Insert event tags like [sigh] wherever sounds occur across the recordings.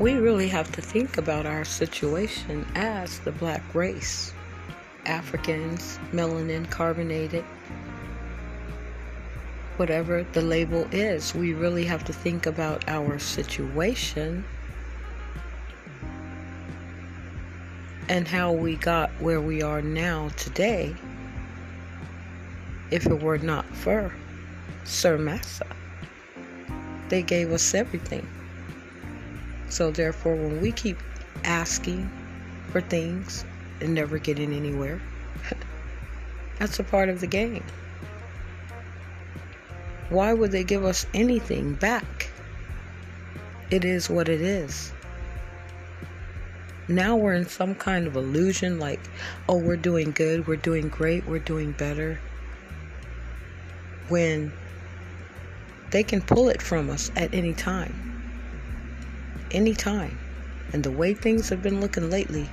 we really have to think about our situation as the black race. Africans, melanin carbonated, whatever the label is, we really have to think about our situation and how we got where we are now today if it were not for Sir Massa. They gave us everything. So, therefore, when we keep asking for things and never getting anywhere, [laughs] that's a part of the game. Why would they give us anything back? It is what it is. Now we're in some kind of illusion like, oh, we're doing good, we're doing great, we're doing better. When they can pull it from us at any time any time. And the way things have been looking lately,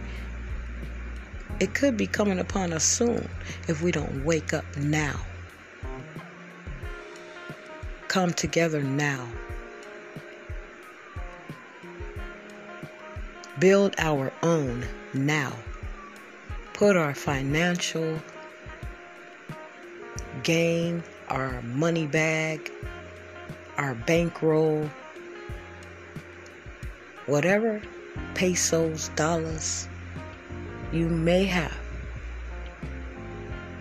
it could be coming upon us soon if we don't wake up now. Come together now. Build our own now. Put our financial gain, our money bag, our bankroll, whatever pesos, dollars you may have.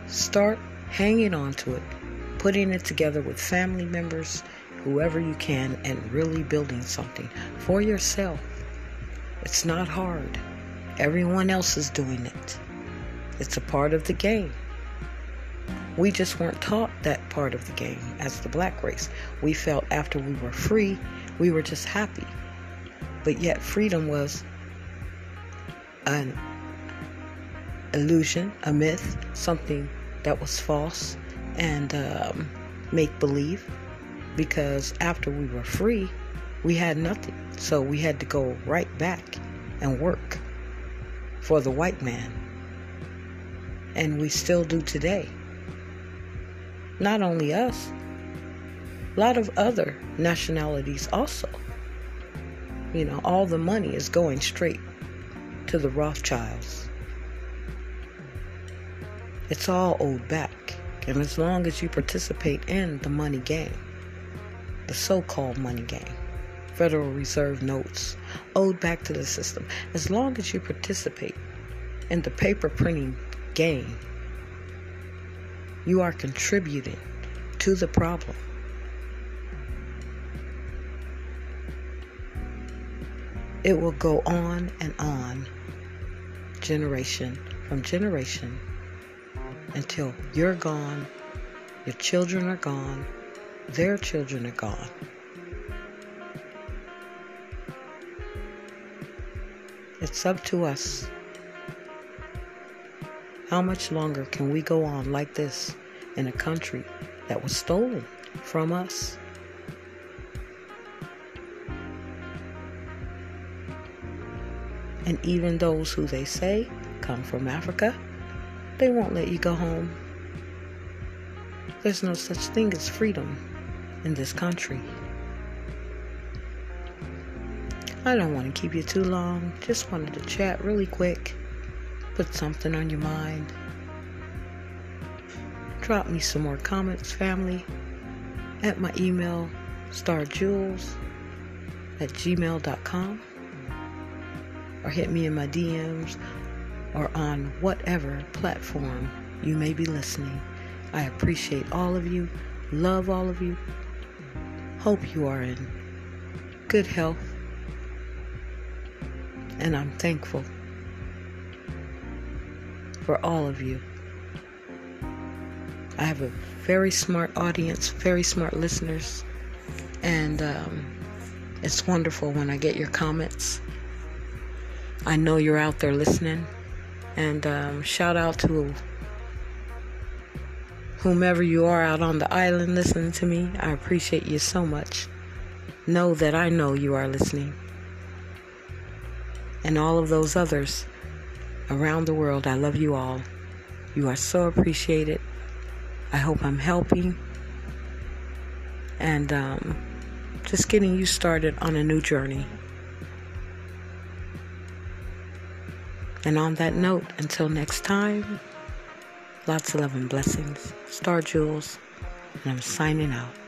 Start hanging on to it, putting it together with family members, whoever you can, and really building something for yourself. It's not hard. Everyone else is doing it. It's a part of the game. We just weren't taught that part of the game as the black race. We felt after we were free, we were just happy but yet freedom was an illusion, a myth, something that was false and um, make believe. Because after we were free, we had nothing. So we had to go right back and work for the white man. And we still do today. Not only us, a lot of other nationalities also. You know, all the money is going straight to the Rothschilds. It's all owed back. And as long as you participate in the money game, the so called money game, Federal Reserve notes owed back to the system, as long as you participate in the paper printing game, you are contributing to the problem. It will go on and on, generation from generation, until you're gone, your children are gone, their children are gone. It's up to us. How much longer can we go on like this in a country that was stolen from us? And even those who they say come from Africa, they won't let you go home. There's no such thing as freedom in this country. I don't want to keep you too long. Just wanted to chat really quick, put something on your mind. Drop me some more comments, family, at my email, starjules at gmail.com or hit me in my DMs or on whatever platform you may be listening. I appreciate all of you, love all of you, hope you are in good health, and I'm thankful for all of you. I have a very smart audience, very smart listeners, and um, it's wonderful when I get your comments I know you're out there listening. And um, shout out to whomever you are out on the island listening to me. I appreciate you so much. Know that I know you are listening. And all of those others around the world, I love you all. You are so appreciated. I hope I'm helping and um, just getting you started on a new journey. And on that note, until next time, lots of love and blessings. Star Jewels, and I'm signing out.